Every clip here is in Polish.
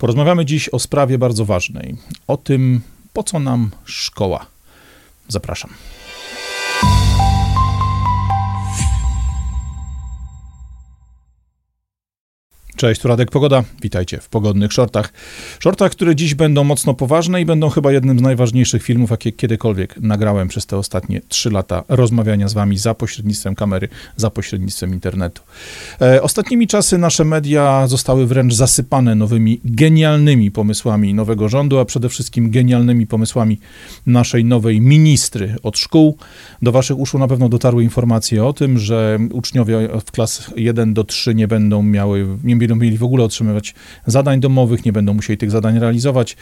Porozmawiamy dziś o sprawie bardzo ważnej. O tym, po co nam szkoła. Zapraszam. Cześć, tu Radek Pogoda. Witajcie w pogodnych shortach. Shortach, które dziś będą mocno poważne i będą chyba jednym z najważniejszych filmów, jakie kiedykolwiek nagrałem przez te ostatnie trzy lata rozmawiania z wami za pośrednictwem kamery, za pośrednictwem internetu. E, ostatnimi czasy nasze media zostały wręcz zasypane nowymi genialnymi pomysłami nowego rządu, a przede wszystkim genialnymi pomysłami naszej nowej ministry od szkół. Do waszych uszu na pewno dotarły informacje o tym, że uczniowie w klas 1 do 3 nie będą miały, nie będą mieli w ogóle otrzymywać zadań domowych, nie będą musieli tych zadań realizować.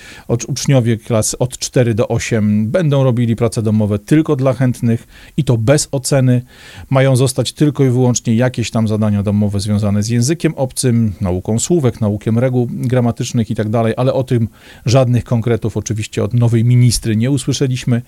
Uczniowie klas od 4 do 8 będą robili prace domowe tylko dla chętnych i to bez oceny. Mają zostać tylko i wyłącznie jakieś tam zadania domowe związane z językiem obcym, nauką słówek, naukiem reguł gramatycznych i tak dalej, ale o tym żadnych konkretów oczywiście od nowej ministry nie usłyszeliśmy.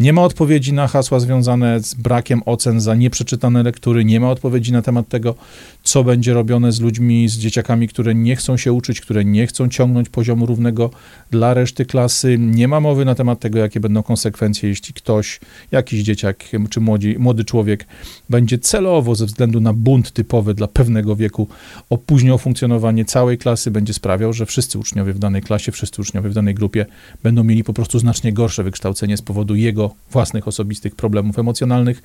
Nie ma odpowiedzi na hasła związane z brakiem ocen za nieprzeczytane lektury, nie ma odpowiedzi na temat tego, co będzie robione z ludźmi, z dzieciakami dzieciakami, które nie chcą się uczyć, które nie chcą ciągnąć poziomu równego dla reszty klasy. Nie ma mowy na temat tego, jakie będą konsekwencje, jeśli ktoś, jakiś dzieciak czy młodzi, młody człowiek będzie celowo ze względu na bunt typowy dla pewnego wieku opóźniał funkcjonowanie całej klasy, będzie sprawiał, że wszyscy uczniowie w danej klasie, wszyscy uczniowie w danej grupie będą mieli po prostu znacznie gorsze wykształcenie z powodu jego własnych osobistych problemów emocjonalnych.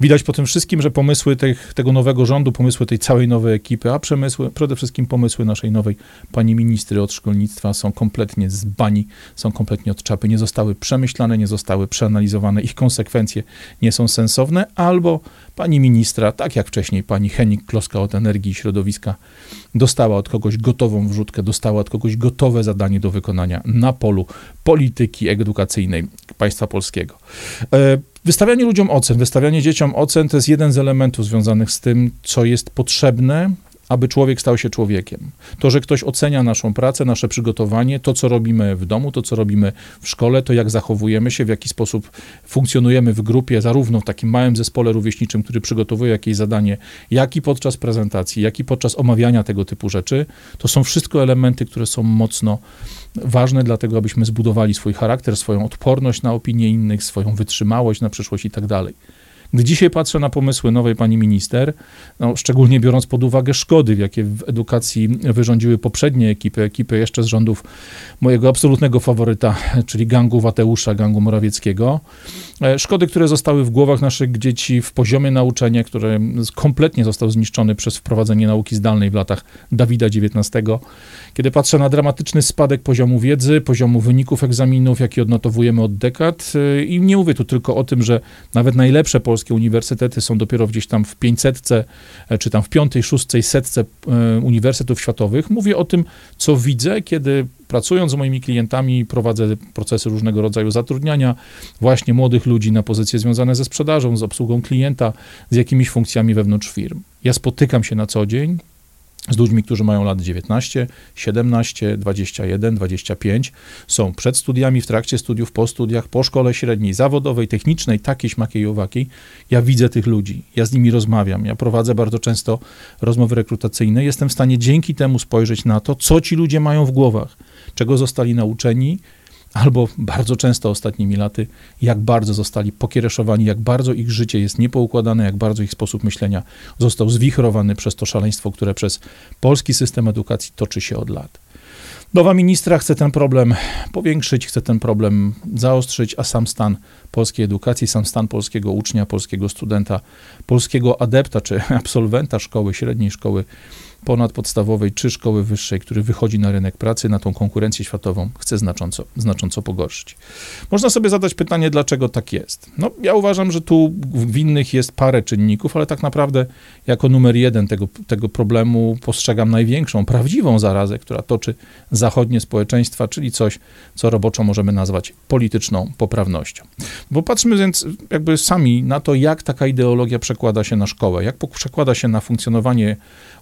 Widać po tym wszystkim, że pomysły tych, tego nowego rządu, pomysły tej całej nowej ekipy, a przemysły, przede wszystkim pomysły naszej nowej pani ministry od szkolnictwa są kompletnie z bani, są kompletnie od czapy, nie zostały przemyślane, nie zostały przeanalizowane, ich konsekwencje nie są sensowne, albo pani ministra, tak jak wcześniej pani Henik Kloska od Energii i Środowiska, dostała od kogoś gotową wrzutkę, dostała od kogoś gotowe zadanie do wykonania na polu polityki edukacyjnej państwa polskiego. E, wystawianie ludziom ocen, wystawianie dzieciom ocen to jest jeden z elementów związanych z tym, co jest potrzebne aby człowiek stał się człowiekiem. To, że ktoś ocenia naszą pracę, nasze przygotowanie, to, co robimy w domu, to, co robimy w szkole, to, jak zachowujemy się, w jaki sposób funkcjonujemy w grupie, zarówno w takim małym zespole rówieśniczym, który przygotowuje jakieś zadanie, jak i podczas prezentacji, jak i podczas omawiania tego typu rzeczy, to są wszystko elementy, które są mocno ważne dlatego, abyśmy zbudowali swój charakter, swoją odporność na opinie innych, swoją wytrzymałość na przyszłość i tak dalej. Gdy dzisiaj patrzę na pomysły nowej pani minister, no, szczególnie biorąc pod uwagę szkody, jakie w edukacji wyrządziły poprzednie ekipy, ekipy jeszcze z rządów mojego absolutnego faworyta, czyli gangu Wateusza, gangu Morawieckiego, e, szkody, które zostały w głowach naszych dzieci w poziomie nauczania, które kompletnie został zniszczony przez wprowadzenie nauki zdalnej w latach Dawida XIX, kiedy patrzę na dramatyczny spadek poziomu wiedzy, poziomu wyników egzaminów, jaki odnotowujemy od dekad e, i nie mówię tu tylko o tym, że nawet najlepsze polskie polskie uniwersytety są dopiero gdzieś tam w 500, e, czy tam w piątej, szóstej setce e, uniwersytetów światowych. Mówię o tym, co widzę, kiedy pracując z moimi klientami, prowadzę procesy różnego rodzaju zatrudniania właśnie młodych ludzi na pozycje związane ze sprzedażą, z obsługą klienta, z jakimiś funkcjami wewnątrz firm. Ja spotykam się na co dzień z ludźmi, którzy mają lat 19, 17, 21, 25, są przed studiami, w trakcie studiów, po studiach, po szkole średniej, zawodowej, technicznej, takiej, śmakiej, owakiej. Ja widzę tych ludzi, ja z nimi rozmawiam, ja prowadzę bardzo często rozmowy rekrutacyjne. Jestem w stanie dzięki temu spojrzeć na to, co ci ludzie mają w głowach, czego zostali nauczeni, albo bardzo często ostatnimi laty, jak bardzo zostali pokiereszowani, jak bardzo ich życie jest niepoukładane, jak bardzo ich sposób myślenia został zwichrowany przez to szaleństwo, które przez polski system edukacji toczy się od lat. Nowa ministra chce ten problem powiększyć, chce ten problem zaostrzyć, a sam stan polskiej edukacji, sam stan polskiego ucznia, polskiego studenta, polskiego adepta czy absolwenta szkoły średniej, szkoły ponadpodstawowej czy szkoły wyższej, który wychodzi na rynek pracy, na tą konkurencję światową, chce znacząco, znacząco pogorszyć. Można sobie zadać pytanie, dlaczego tak jest. No, ja uważam, że tu winnych jest parę czynników, ale tak naprawdę jako numer jeden tego, tego problemu postrzegam największą, prawdziwą zarazę, która toczy zachodnie społeczeństwa, czyli coś, co roboczo możemy nazwać polityczną poprawnością. Bo patrzmy więc jakby sami na to, jak taka ideologia przekłada się na szkołę, jak przekłada się na funkcjonowanie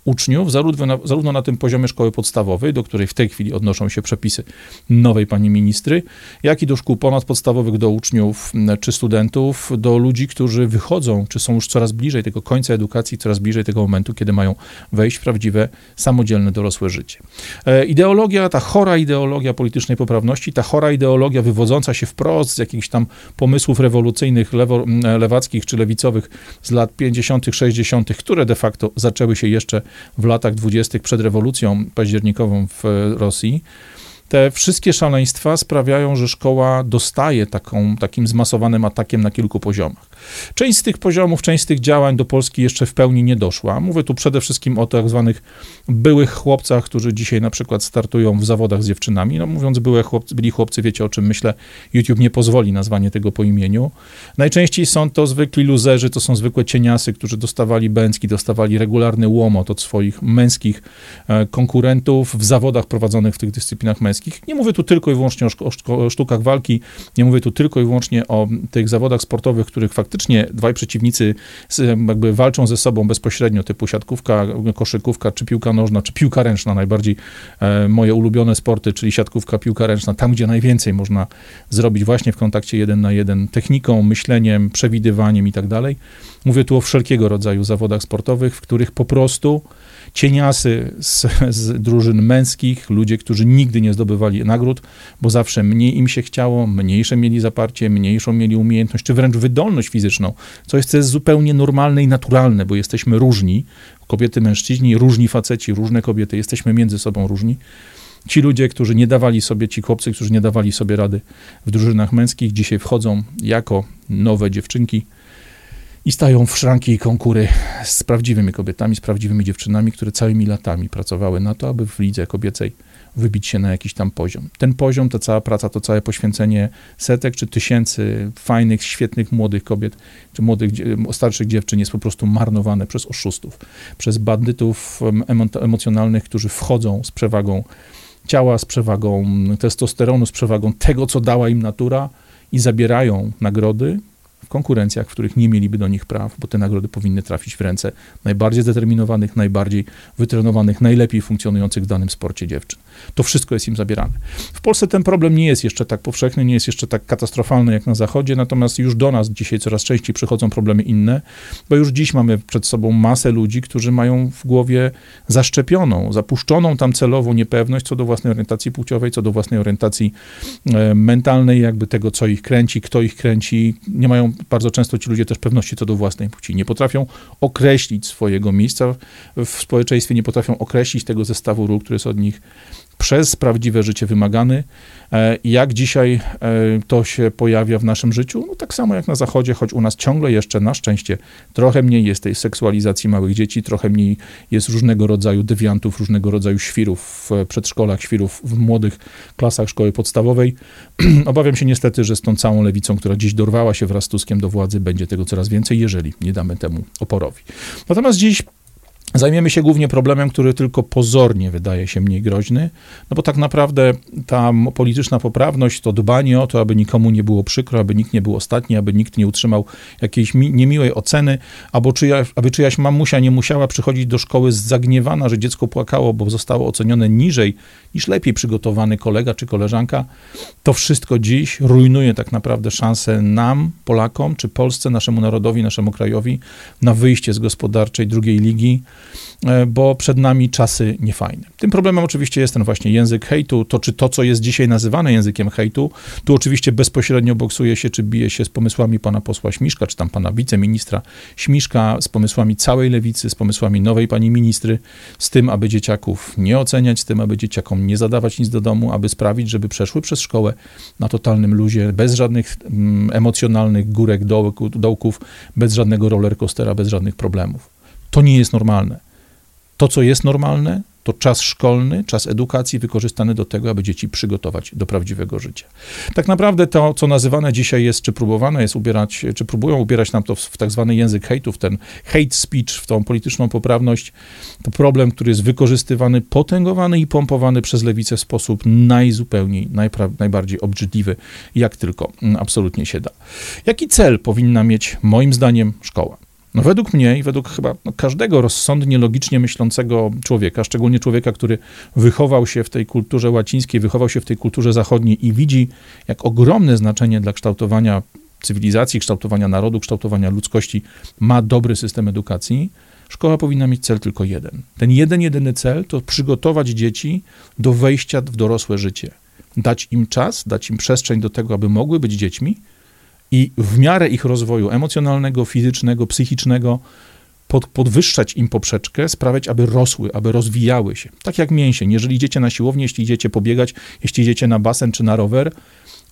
uczniów, zarówno na, zarówno na tym poziomie szkoły podstawowej, do której w tej chwili odnoszą się przepisy nowej pani ministry, jak i do szkół ponadpodstawowych, do uczniów czy studentów, do ludzi, którzy wychodzą, czy są już coraz bliżej tego końca edukacji, coraz bliżej tego momentu, kiedy mają wejść w prawdziwe, samodzielne, dorosłe życie. E, ideologia, ta chora ideologia politycznej poprawności, ta chora ideologia wywodząca się wprost z jakichś tam pomysłów rewolucyjnych, lewo, lewackich czy lewicowych z lat 50., 60., które de facto zaczęły się jeszcze w latach 20. przed rewolucją październikową w Rosji, te wszystkie szaleństwa sprawiają, że szkoła dostaje taką, takim zmasowanym atakiem na kilku poziomach. Część z tych poziomów, część z tych działań do Polski jeszcze w pełni nie doszła. Mówię tu przede wszystkim o tak zwanych byłych chłopcach, którzy dzisiaj na przykład startują w zawodach z dziewczynami. No mówiąc byłe chłopcy, byli chłopcy, wiecie o czym myślę, YouTube nie pozwoli nazwanie tego po imieniu. Najczęściej są to zwykli luzerzy, to są zwykłe cieniasy, którzy dostawali bęcki, dostawali regularny łomot od swoich męskich e, konkurentów w zawodach prowadzonych w tych dyscyplinach męskich. Nie mówię tu tylko i wyłącznie o, szko- o sztukach walki, nie mówię tu tylko i wyłącznie o tych zawodach sportowych, których faktycznie faktycznie dwaj przeciwnicy jakby walczą ze sobą bezpośrednio, typu siatkówka, koszykówka, czy piłka nożna, czy piłka ręczna, najbardziej e, moje ulubione sporty, czyli siatkówka, piłka ręczna, tam gdzie najwięcej można zrobić właśnie w kontakcie jeden na jeden, techniką, myśleniem, przewidywaniem i tak dalej. Mówię tu o wszelkiego rodzaju zawodach sportowych, w których po prostu cieniasy z, z, drużyn męskich, ludzie, którzy nigdy nie zdobywali nagród, bo zawsze mniej im się chciało, mniejsze mieli zaparcie, mniejszą mieli umiejętność, czy wręcz wydolność fizyczną, co jest, co jest zupełnie normalne i naturalne, bo jesteśmy różni, kobiety, mężczyźni, różni faceci, różne kobiety, jesteśmy między sobą różni. Ci ludzie, którzy nie dawali sobie, ci chłopcy, którzy nie dawali sobie rady w drużynach męskich, dzisiaj wchodzą jako nowe dziewczynki, i stają w szranki i konkury z prawdziwymi kobietami, z prawdziwymi dziewczynami, które całymi latami pracowały na to, aby w lidze kobiecej wybić się na jakiś tam poziom. Ten poziom, ta cała praca, to całe poświęcenie setek czy tysięcy fajnych, świetnych młodych kobiet, czy młodych, starszych dziewczyn jest po prostu marnowane przez oszustów, przez bandytów emocjonalnych, którzy wchodzą z przewagą ciała, z przewagą testosteronu, z przewagą tego, co dała im natura i zabierają nagrody, w konkurencjach, w których nie mieliby do nich praw, bo te nagrody powinny trafić w ręce najbardziej zdeterminowanych, najbardziej wytrenowanych, najlepiej funkcjonujących w danym sporcie dziewczyn. To wszystko jest im zabierane. W Polsce ten problem nie jest jeszcze tak powszechny, nie jest jeszcze tak katastrofalny jak na Zachodzie, natomiast już do nas dzisiaj coraz częściej przychodzą problemy inne, bo już dziś mamy przed sobą masę ludzi, którzy mają w głowie zaszczepioną, zapuszczoną tam celowo niepewność co do własnej orientacji płciowej, co do własnej orientacji e, mentalnej, jakby tego, co ich kręci, kto ich kręci. Nie mają bardzo często ci ludzie też pewności co do własnej płci. Nie potrafią określić swojego miejsca w społeczeństwie, nie potrafią określić tego zestawu ról, który jest od nich przez prawdziwe życie wymagany. E, jak dzisiaj e, to się pojawia w naszym życiu? No tak samo jak na Zachodzie, choć u nas ciągle jeszcze na szczęście trochę mniej jest tej seksualizacji małych dzieci, trochę mniej jest różnego rodzaju dewiantów, różnego rodzaju świrów w przedszkolach, świrów w młodych klasach szkoły podstawowej. Obawiam się niestety, że z tą całą lewicą, która dziś dorwała się wraz z Tuskiem do władzy, będzie tego coraz więcej, jeżeli nie damy temu oporowi. Natomiast dziś Zajmiemy się głównie problemem, który tylko pozornie wydaje się mniej groźny, no bo tak naprawdę ta polityczna poprawność, to dbanie o to, aby nikomu nie było przykro, aby nikt nie był ostatni, aby nikt nie utrzymał jakiejś niemiłej oceny, albo czyja, aby czyjaś mamusia nie musiała przychodzić do szkoły zagniewana, że dziecko płakało, bo zostało ocenione niżej niż lepiej przygotowany kolega czy koleżanka. To wszystko dziś rujnuje tak naprawdę szansę nam, Polakom, czy Polsce, naszemu narodowi, naszemu krajowi na wyjście z gospodarczej drugiej ligi bo przed nami czasy niefajne. Tym problemem oczywiście jest ten właśnie język hejtu, to czy to, co jest dzisiaj nazywane językiem hejtu, tu oczywiście bezpośrednio boksuje się, czy bije się z pomysłami pana posła Śmiszka, czy tam pana wiceministra Śmiszka, z pomysłami całej lewicy, z pomysłami nowej pani ministry, z tym, aby dzieciaków nie oceniać, z tym, aby dzieciakom nie zadawać nic do domu, aby sprawić, żeby przeszły przez szkołę na totalnym luzie, bez żadnych mm, emocjonalnych górek, dołków, bez żadnego rollercoastera, bez żadnych problemów. To nie jest normalne. To, co jest normalne, to czas szkolny, czas edukacji wykorzystany do tego, aby dzieci przygotować do prawdziwego życia. Tak naprawdę to, co nazywane dzisiaj jest, czy próbowane jest ubierać, czy próbują ubierać nam to w, w tak zwany język hejtu, w ten hate speech, w tą polityczną poprawność, to problem, który jest wykorzystywany, potęgowany i pompowany przez lewicę w sposób najzupełniej, najbardziej obrzydliwy, jak tylko mm, absolutnie się da. Jaki cel powinna mieć, moim zdaniem, szkoła? No według mnie i według chyba no, każdego rozsądnie, logicznie myślącego człowieka, szczególnie człowieka, który wychował się w tej kulturze łacińskiej, wychował się w tej kulturze zachodniej i widzi, jak ogromne znaczenie dla kształtowania cywilizacji, kształtowania narodu, kształtowania ludzkości ma dobry system edukacji, szkoła powinna mieć cel tylko jeden. Ten jeden, jedyny cel to przygotować dzieci do wejścia w dorosłe życie. Dać im czas, dać im przestrzeń do tego, aby mogły być dziećmi i w miarę ich rozwoju emocjonalnego, fizycznego, psychicznego pod, podwyższać im poprzeczkę, sprawiać, aby rosły, aby rozwijały się. Tak jak mięsień. Jeżeli idziecie na siłownię, jeśli idziecie pobiegać, jeśli idziecie na basen czy na rower,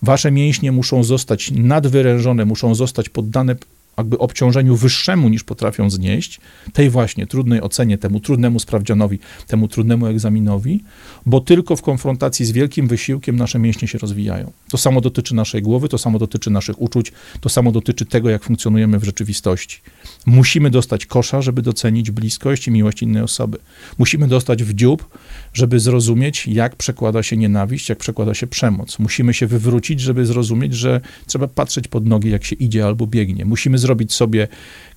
wasze mięśnie muszą zostać nadwyrężone, muszą zostać poddane jakby obciążeniu wyższemu niż potrafią znieść, tej właśnie trudnej ocenie, temu trudnemu sprawdzianowi, temu trudnemu egzaminowi, bo tylko w konfrontacji z wielkim wysiłkiem nasze mięśnie się rozwijają. To samo dotyczy naszej głowy, to samo dotyczy naszych uczuć, to samo dotyczy tego, jak funkcjonujemy w rzeczywistości. Musimy dostać kosza, żeby docenić bliskość i miłość innej osoby. Musimy dostać w dziób, żeby zrozumieć, jak przekłada się nienawiść, jak przekłada się przemoc. Musimy się wywrócić, żeby zrozumieć, że trzeba patrzeć pod nogi, jak się idzie albo biegnie. Musimy zrobić sobie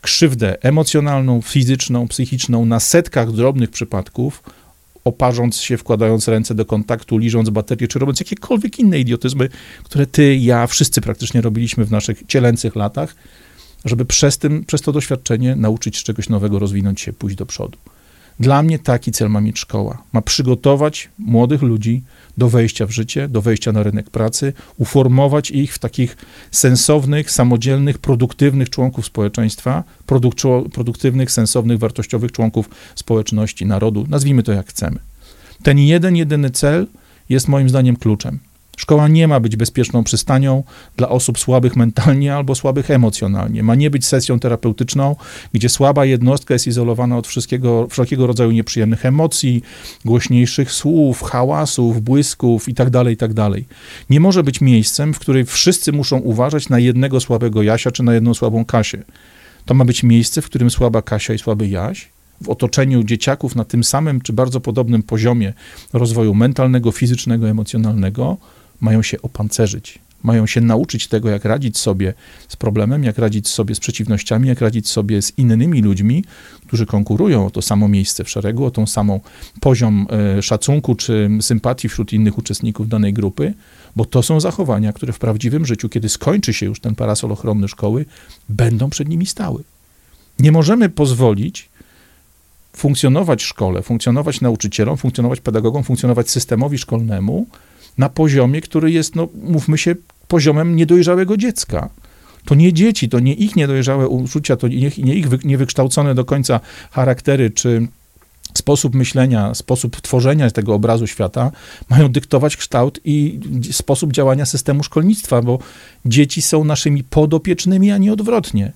krzywdę emocjonalną, fizyczną, psychiczną na setkach drobnych przypadków, oparząc się, wkładając ręce do kontaktu, liżąc baterię, czy robiąc jakiekolwiek inne idiotyzmy, które ty, ja, wszyscy praktycznie robiliśmy w naszych cielęcych latach, żeby przez, tym, przez to doświadczenie nauczyć się czegoś nowego, rozwinąć się, pójść do przodu. Dla mnie taki cel ma mieć szkoła. Ma przygotować młodych ludzi do wejścia w życie, do wejścia na rynek pracy, uformować ich w takich sensownych, samodzielnych, produktywnych członków społeczeństwa, produktywnych, sensownych, wartościowych członków społeczności, narodu, nazwijmy to jak chcemy. Ten jeden, jedyny cel jest moim zdaniem kluczem. Szkoła nie ma być bezpieczną przystanią dla osób słabych mentalnie albo słabych emocjonalnie. Ma nie być sesją terapeutyczną, gdzie słaba jednostka jest izolowana od wszystkiego, wszelkiego rodzaju nieprzyjemnych emocji, głośniejszych słów, hałasów, błysków itd., tak itd. Tak nie może być miejscem, w którym wszyscy muszą uważać na jednego słabego Jasia czy na jedną słabą Kasię. To ma być miejsce, w którym słaba Kasia i słaby Jaś w otoczeniu dzieciaków na tym samym czy bardzo podobnym poziomie rozwoju mentalnego, fizycznego, emocjonalnego mają się opancerzyć, mają się nauczyć tego, jak radzić sobie z problemem, jak radzić sobie z przeciwnościami, jak radzić sobie z innymi ludźmi, którzy konkurują o to samo miejsce w szeregu, o tą samą poziom e, szacunku czy sympatii wśród innych uczestników danej grupy, bo to są zachowania, które w prawdziwym życiu, kiedy skończy się już ten parasol ochronny szkoły, będą przed nimi stały. Nie możemy pozwolić funkcjonować szkole, funkcjonować nauczycielom, funkcjonować pedagogom, funkcjonować systemowi szkolnemu, na poziomie, który jest, no mówmy się, poziomem niedojrzałego dziecka. To nie dzieci, to nie ich niedojrzałe uczucia, to nie, nie ich niewykształcone do końca charaktery czy sposób myślenia, sposób tworzenia tego obrazu świata mają dyktować kształt i sposób działania systemu szkolnictwa, bo dzieci są naszymi podopiecznymi, a nie odwrotnie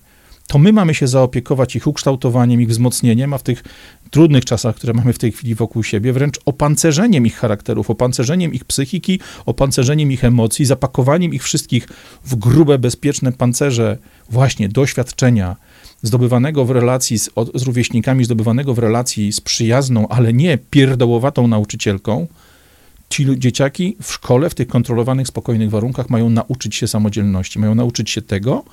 to my mamy się zaopiekować ich ukształtowaniem, ich wzmocnieniem, a w tych trudnych czasach, które mamy w tej chwili wokół siebie, wręcz opancerzeniem ich charakterów, opancerzeniem ich psychiki, opancerzeniem ich emocji, zapakowaniem ich wszystkich w grube, bezpieczne pancerze właśnie doświadczenia zdobywanego w relacji z, z rówieśnikami, zdobywanego w relacji z przyjazną, ale nie pierdołowatą nauczycielką, ci dzieciaki w szkole, w tych kontrolowanych, spokojnych warunkach mają nauczyć się samodzielności, mają nauczyć się tego,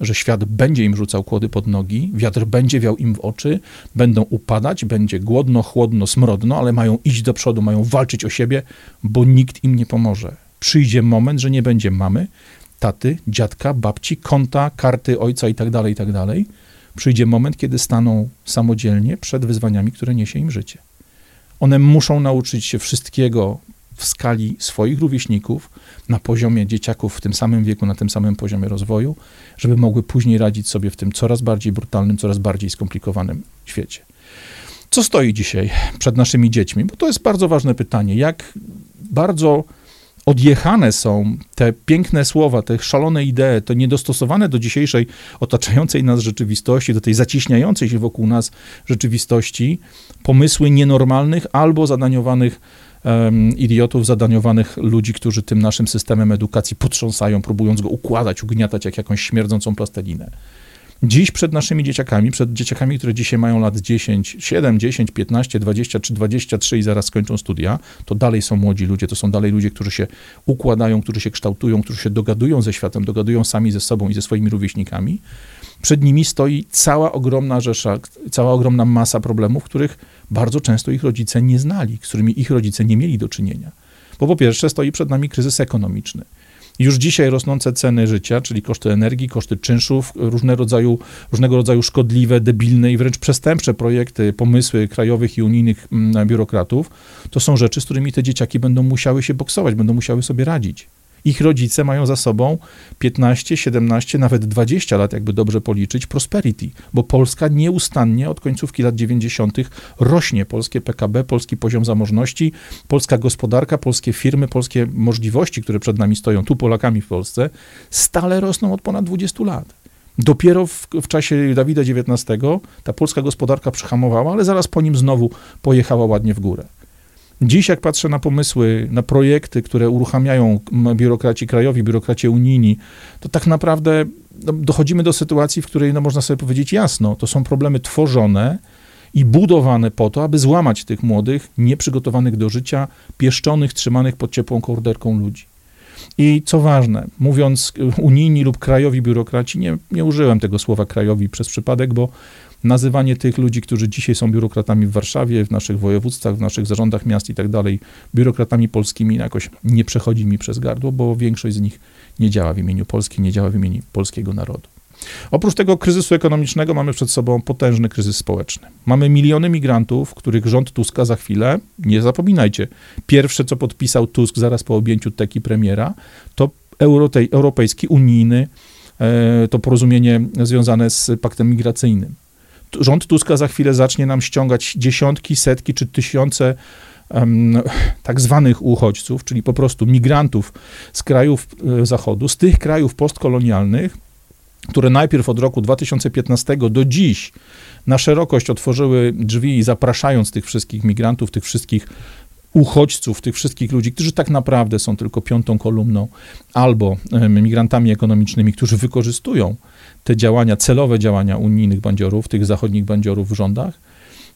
że świat będzie im rzucał kłody pod nogi, wiatr będzie wiał im w oczy, będą upadać, będzie głodno, chłodno, smrodno, ale mają iść do przodu, mają walczyć o siebie, bo nikt im nie pomoże. Przyjdzie moment, że nie będzie mamy, taty, dziadka, babci, konta, karty ojca itd., tak itd. Tak Przyjdzie moment, kiedy staną samodzielnie przed wyzwaniami, które niesie im życie. One muszą nauczyć się wszystkiego w skali swoich rówieśników, na poziomie dzieciaków w tym samym wieku, na tym samym poziomie rozwoju, żeby mogły później radzić sobie w tym coraz bardziej brutalnym, coraz bardziej skomplikowanym świecie. Co stoi dzisiaj przed naszymi dziećmi? Bo to jest bardzo ważne pytanie. Jak bardzo odjechane są te piękne słowa, te szalone idee, to niedostosowane do dzisiejszej otaczającej nas rzeczywistości, do tej zaciśniającej się wokół nas rzeczywistości, pomysły nienormalnych albo zadaniowanych idiotów, zadaniowanych ludzi, którzy tym naszym systemem edukacji potrząsają, próbując go układać, ugniatać jak jakąś śmierdzącą plastelinę. Dziś przed naszymi dzieciakami, przed dzieciakami, które dzisiaj mają lat 10, 7, 10, 15, 20 czy 23 i zaraz skończą studia, to dalej są młodzi ludzie, to są dalej ludzie, którzy się układają, którzy się kształtują, którzy się dogadują ze światem, dogadują sami ze sobą i ze swoimi rówieśnikami. Przed nimi stoi cała ogromna rzesza, cała ogromna masa problemów, których bardzo często ich rodzice nie znali, z którymi ich rodzice nie mieli do czynienia. Bo po pierwsze stoi przed nami kryzys ekonomiczny. Już dzisiaj rosnące ceny życia, czyli koszty energii, koszty czynszów, różne rodzaju, różnego rodzaju szkodliwe, debilne i wręcz przestępcze projekty, pomysły krajowych i unijnych mm, biurokratów, to są rzeczy, z którymi te dzieciaki będą musiały się boksować, będą musiały sobie radzić. Ich rodzice mają za sobą 15, 17, nawet 20 lat, jakby dobrze policzyć, prosperity, bo Polska nieustannie od końcówki lat 90. rośnie. Polskie PKB, polski poziom zamożności, polska gospodarka, polskie firmy, polskie możliwości, które przed nami stoją, tu Polakami w Polsce, stale rosną od ponad 20 lat. Dopiero w, w, czasie Dawida XIX ta polska gospodarka przyhamowała, ale zaraz po nim znowu pojechała ładnie w górę. Dziś, jak patrzę na pomysły, na projekty, które uruchamiają biurokraci krajowi, biurokraci unijni, to tak naprawdę no, dochodzimy do sytuacji, w której no, można sobie powiedzieć jasno, to są problemy tworzone i budowane po to, aby złamać tych młodych, nieprzygotowanych do życia, pieszczonych, trzymanych pod ciepłą kołderką ludzi. I co ważne, mówiąc unijni lub krajowi biurokraci, nie, nie użyłem tego słowa krajowi przez przypadek, bo nazywanie tych ludzi, którzy dzisiaj są biurokratami w Warszawie, w naszych województwach, w naszych zarządach miast i tak dalej, biurokratami polskimi jakoś nie przechodzi mi przez gardło, bo większość z nich nie działa w imieniu Polski, nie działa w imieniu polskiego narodu. Oprócz tego kryzysu ekonomicznego mamy przed sobą potężny kryzys społeczny. Mamy miliony migrantów, których rząd Tuska za chwilę, nie zapominajcie, pierwsze co podpisał Tusk zaraz po objęciu teki premiera, to europejski, unijny, e, to porozumienie związane z paktem migracyjnym rząd Tuska za chwilę zacznie nam ściągać dziesiątki, setki czy tysiące um, tak zwanych uchodźców, czyli po prostu migrantów z krajów e, Zachodu, z tych krajów postkolonialnych, które najpierw od roku 2015 do dziś na szerokość otworzyły drzwi, zapraszając tych wszystkich migrantów, tych wszystkich uchodźców, tych wszystkich ludzi, którzy tak naprawdę są tylko piątą kolumną, albo migrantami ekonomicznymi, którzy wykorzystują te działania, celowe działania unijnych bandziorów, tych zachodnich bandziorów w rządach.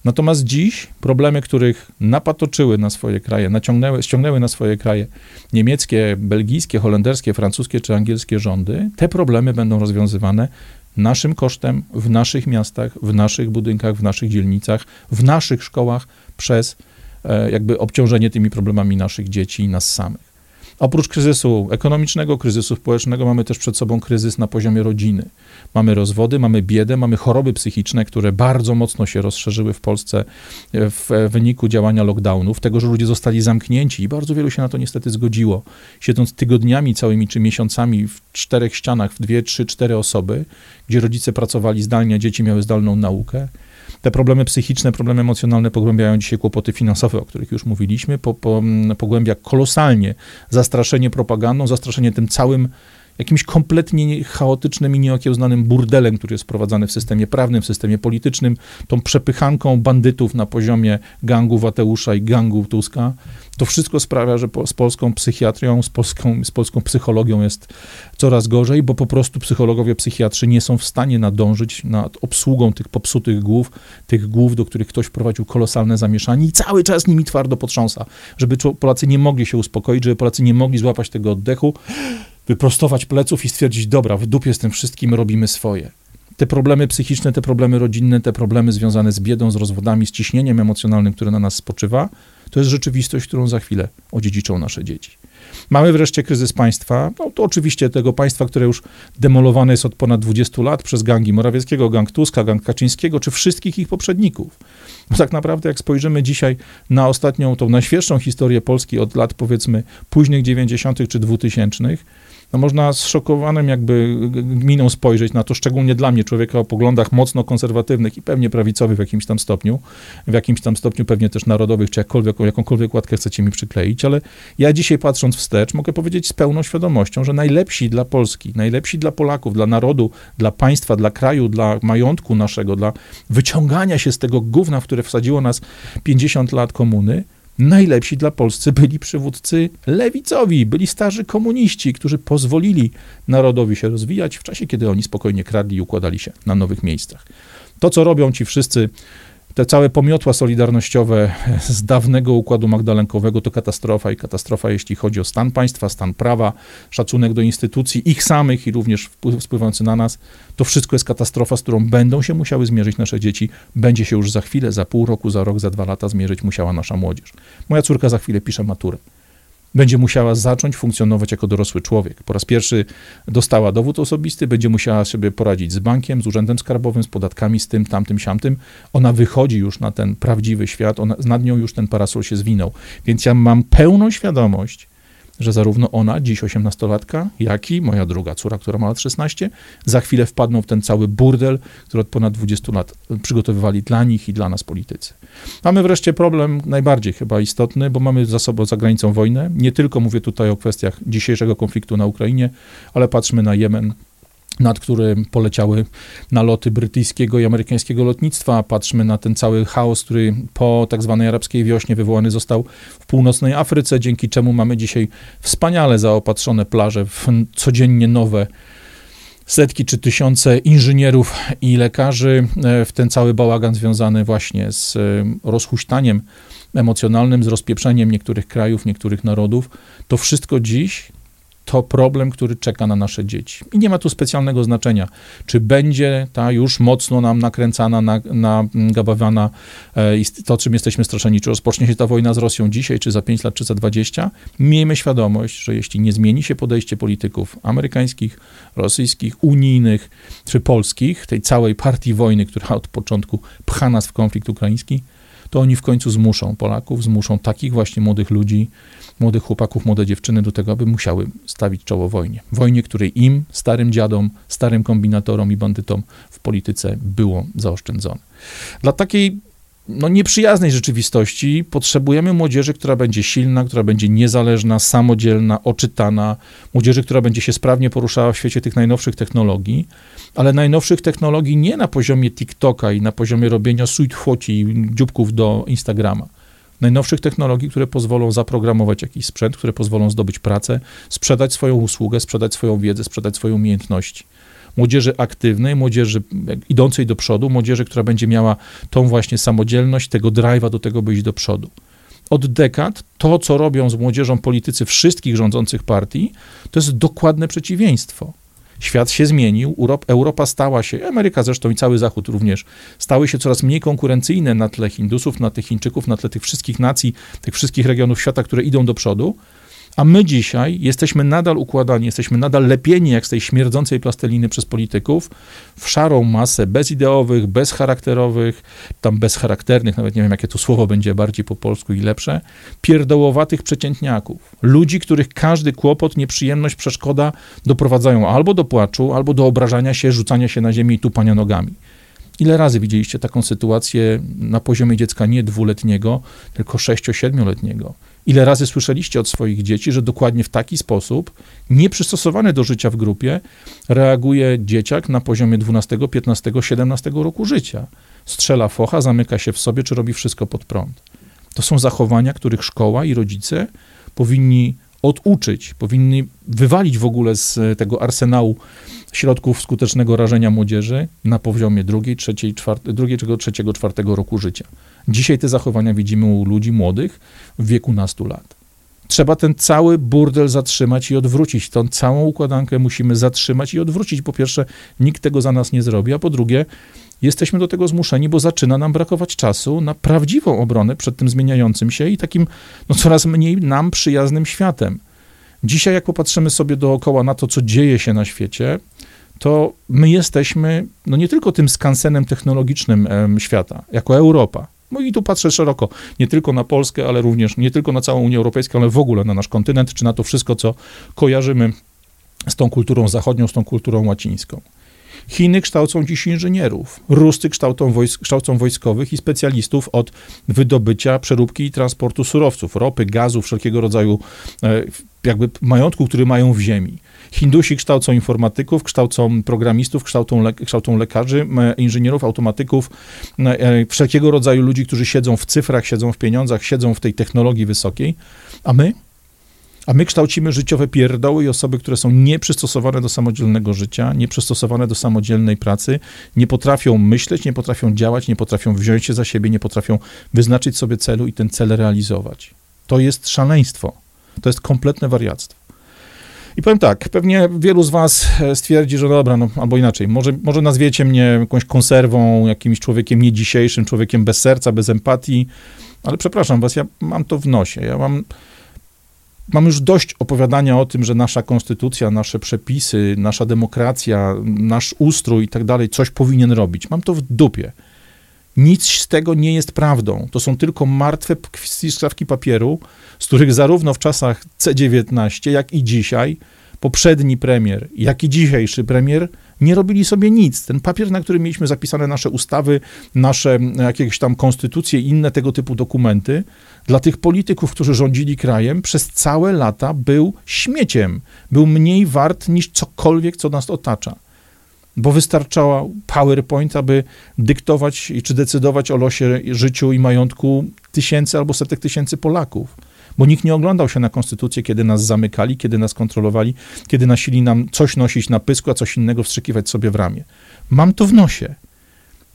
Natomiast dziś problemy, których napatoczyły na swoje kraje, naciągnęły, ściągnęły na swoje kraje niemieckie, belgijskie, holenderskie, francuskie czy angielskie rządy, te problemy będą rozwiązywane naszym kosztem w naszych miastach, w naszych budynkach, w naszych dzielnicach, w naszych szkołach przez e, jakby obciążenie tymi problemami naszych dzieci i nas samych. Oprócz kryzysu ekonomicznego, kryzysu społecznego, mamy też przed sobą kryzys na poziomie rodziny. Mamy rozwody, mamy biedę, mamy choroby psychiczne, które bardzo mocno się rozszerzyły w Polsce w wyniku działania lockdownów, tego, że ludzie zostali zamknięci i bardzo wielu się na to niestety zgodziło. Siedząc tygodniami całymi czy miesiącami w czterech ścianach, w dwie, trzy, cztery osoby, gdzie rodzice pracowali zdalnie, dzieci miały zdalną naukę te problemy psychiczne, problemy emocjonalne pogłębiają dzisiaj kłopoty finansowe, o których już mówiliśmy, po, po, pogłębia kolosalnie zastraszenie propagandą, zastraszenie tym całym jakimś kompletnie chaotycznym i nieokiełznanym burdelem, który jest wprowadzany w systemie prawnym, w systemie politycznym, tą przepychanką bandytów na poziomie gangu Wateusza i gangu Tuska. To wszystko sprawia, że po, z polską psychiatrią, z polską, z polską psychologią jest coraz gorzej, bo po prostu psychologowie, psychiatrzy nie są w stanie nadążyć nad obsługą tych popsutych głów, tych głów, do których ktoś wprowadził kolosalne zamieszanie i cały czas nimi twardo potrząsa, żeby Polacy nie mogli się uspokoić, żeby Polacy nie mogli złapać tego oddechu, wyprostować pleców i stwierdzić, dobra, w dupie z tym wszystkim robimy swoje. Te problemy psychiczne, te problemy rodzinne, te problemy związane z biedą, z rozwodami, z ciśnieniem emocjonalnym, które na nas spoczywa, to jest rzeczywistość, którą za chwilę odziedziczą nasze dzieci. Mamy wreszcie kryzys państwa. No, to oczywiście tego państwa, które już demolowane jest od ponad 20 lat przez gangi Morawieckiego, gang Tuska, gang Kaczyńskiego, czy wszystkich ich poprzedników. Bo tak naprawdę, jak spojrzymy dzisiaj na ostatnią, tą najświeższą historię Polski od lat powiedzmy późnych 90. czy 2000, no można z szokowanym jakby gminą spojrzeć na to, szczególnie dla mnie, człowieka o poglądach mocno konserwatywnych i pewnie prawicowych w jakimś tam stopniu, w jakimś tam stopniu pewnie też narodowych, czy jakkolwiek, jakąkolwiek łatkę chcecie mi przykleić, ale ja dzisiaj patrząc wstecz, mogę powiedzieć z pełną świadomością, że najlepsi dla Polski, najlepsi dla Polaków, dla narodu, dla państwa, dla kraju, dla majątku naszego, dla wyciągania się z tego gówna, w które wsadziło nas 50 lat komuny, Najlepsi dla Polscy byli przywódcy lewicowi, byli starzy komuniści, którzy pozwolili narodowi się rozwijać w czasie, kiedy oni spokojnie kradli i układali się na nowych miejscach. To, co robią ci wszyscy te całe pomiotła solidarnościowe z dawnego układu magdalenkowego to katastrofa i katastrofa, jeśli chodzi o stan państwa, stan prawa, szacunek do instytucji, ich samych i również wpływ, wpływający na nas. To wszystko jest katastrofa, z którą będą się musiały zmierzyć nasze dzieci. Będzie się już za chwilę, za pół roku, za rok, za dwa lata zmierzyć musiała nasza młodzież. Moja córka za chwilę pisze maturę będzie musiała zacząć funkcjonować jako dorosły człowiek. Po raz pierwszy dostała dowód osobisty, będzie musiała sobie poradzić z bankiem, z urzędem skarbowym, z podatkami, z tym, tamtym, siamtym. Ona wychodzi już na ten prawdziwy świat, ona, nad nią już ten parasol się zwinął. Więc ja mam pełną świadomość, że zarówno ona, dziś 18-latka, jak i moja druga córa, która ma lat 16, za chwilę wpadną w ten cały burdel, który od ponad 20 lat przygotowywali dla nich i dla nas politycy. Mamy wreszcie problem najbardziej chyba istotny, bo mamy za sobą za granicą wojnę. Nie tylko mówię tutaj o kwestiach dzisiejszego konfliktu na Ukrainie, ale patrzmy na Jemen, nad którym poleciały naloty brytyjskiego i amerykańskiego lotnictwa. Patrzmy na ten cały chaos, który po tak zwanej arabskiej wiośnie wywołany został w północnej Afryce, dzięki czemu mamy dzisiaj wspaniale zaopatrzone plaże w codziennie nowe setki czy tysiące inżynierów i lekarzy, e, w ten cały bałagan związany właśnie z e, rozhuśtaniem emocjonalnym, z rozpieprzeniem niektórych krajów, niektórych narodów. To wszystko dziś to problem, który czeka na nasze dzieci. I nie ma tu specjalnego znaczenia, czy będzie ta już mocno nam nakręcana, na, nagabawana e, to, czym jesteśmy straszeni, czy rozpocznie się ta wojna z Rosją dzisiaj, czy za 5 lat, czy za 20. Miejmy świadomość, że jeśli nie zmieni się podejście polityków amerykańskich, rosyjskich, unijnych, czy polskich, tej całej partii wojny, która od początku pcha nas w konflikt ukraiński, to oni w końcu zmuszą Polaków, zmuszą takich właśnie młodych ludzi, młodych chłopaków, młode dziewczyny do tego, aby musiały stawić czoło wojnie. Wojnie, której im, starym dziadom, starym kombinatorom i bandytom w polityce było zaoszczędzone. Dla takiej no, nieprzyjaznej rzeczywistości potrzebujemy młodzieży, która będzie silna, która będzie niezależna, samodzielna, oczytana, młodzieży, która będzie się sprawnie poruszała w świecie tych najnowszych technologii, ale najnowszych technologii nie na poziomie TikToka i na poziomie robienia sweet foci i dzióbków do Instagrama. Najnowszych technologii, które pozwolą zaprogramować jakiś sprzęt, które pozwolą zdobyć pracę, sprzedać swoją usługę, sprzedać swoją wiedzę, sprzedać swoje umiejętności młodzieży aktywnej, młodzieży idącej do przodu, młodzieży, która będzie miała tą właśnie samodzielność, tego drive'a do tego, by iść do przodu. Od dekad to, co robią z młodzieżą politycy wszystkich rządzących partii, to jest dokładne przeciwieństwo. Świat się zmienił, Europa stała się, Ameryka zresztą i cały Zachód również, stały się coraz mniej konkurencyjne na tle Hindusów, na tle Chińczyków, na tle tych wszystkich nacji, tych wszystkich regionów świata, które idą do przodu, a my dzisiaj jesteśmy nadal układani, jesteśmy nadal lepieni jak z tej śmierdzącej plasteliny przez polityków w szarą masę bezideowych, bezcharakterowych, tam bezcharakternych, nawet nie wiem jakie to słowo będzie bardziej po polsku i lepsze, pierdołowatych przeciętniaków. Ludzi, których każdy kłopot, nieprzyjemność, przeszkoda doprowadzają albo do płaczu, albo do obrażania się, rzucania się na ziemię i tupania nogami. Ile razy widzieliście taką sytuację na poziomie dziecka nie dwuletniego, tylko sześcio-siedmioletniego? Ile razy słyszeliście od swoich dzieci, że dokładnie w taki sposób, nieprzystosowany do życia w grupie, reaguje dzieciak na poziomie 12, 15, 17 roku życia? Strzela focha, zamyka się w sobie, czy robi wszystko pod prąd? To są zachowania, których szkoła i rodzice powinni oduczyć, powinni wywalić w ogóle z tego arsenału środków skutecznego rażenia młodzieży na poziomie drugiej, trzeciej, czwartej, drugiego, trzeciego, czwartego roku życia. Dzisiaj te zachowania widzimy u ludzi młodych w wieku nastu lat. Trzeba ten cały burdel zatrzymać i odwrócić. Tą całą układankę musimy zatrzymać i odwrócić. Po pierwsze, nikt tego za nas nie zrobi, a po drugie, jesteśmy do tego zmuszeni, bo zaczyna nam brakować czasu na prawdziwą obronę przed tym zmieniającym się i takim no, coraz mniej nam przyjaznym światem. Dzisiaj, jak popatrzymy sobie dookoła na to, co dzieje się na świecie, to my jesteśmy no nie tylko tym skansenem technologicznym em, świata, jako Europa. No i tu patrzę szeroko, nie tylko na Polskę, ale również nie tylko na całą Unię Europejską, ale w ogóle na nasz kontynent, czy na to wszystko, co kojarzymy z tą kulturą zachodnią, z tą kulturą łacińską. Chiny kształcą dziś inżynierów, Rusy kształcą, kształcą wojskowych i specjalistów od wydobycia, przeróbki i transportu surowców, ropy, gazu, wszelkiego rodzaju e, jakby majątku, który mają w ziemi. Hindusi kształcą informatyków, kształcą programistów, kształcą, le, kształcą lekarzy, inżynierów, automatyków, e, wszelkiego rodzaju ludzi, którzy siedzą w cyfrach, siedzą w pieniądzach, siedzą w tej technologii wysokiej, a my? A my kształcimy życiowe pierdoły i osoby, które są nieprzystosowane do samodzielnego życia, nieprzystosowane do samodzielnej pracy, nie potrafią myśleć, nie potrafią działać, nie potrafią wziąć się za siebie, nie potrafią wyznaczyć sobie celu i ten cel realizować. To jest szaleństwo. To jest kompletne wariactwo. I powiem tak, pewnie wielu z was e, stwierdzi, że dobra, no albo inaczej, może, może nazwiecie mnie jakąś konserwą, jakimś człowiekiem nie dzisiejszym, człowiekiem bez serca, bez empatii, ale przepraszam was, ja mam to w nosie. Ja mam, mam już dość opowiadania o tym, że nasza konstytucja, nasze przepisy, nasza demokracja, nasz ustrój i tak dalej coś powinien robić. Mam to w dupie. Nic z tego nie jest prawdą. To są tylko martwe skrawki papieru, z których zarówno w czasach C19, jak i dzisiaj poprzedni premier, jak i dzisiejszy premier nie robili sobie nic. Ten papier, na którym mieliśmy zapisane nasze ustawy, nasze jakieś tam konstytucje i inne tego typu dokumenty, dla tych polityków, którzy rządzili krajem, przez całe lata był śmieciem. Był mniej wart niż cokolwiek, co nas otacza bo wystarczała PowerPoint, aby dyktować czy decydować o losie, życiu i majątku tysięcy albo setek tysięcy Polaków. Bo nikt nie oglądał się na konstytucję, kiedy nas zamykali, kiedy nas kontrolowali, kiedy nasili nam coś nosić na pysku, a coś innego wstrzykiwać sobie w ramię. Mam to w nosie.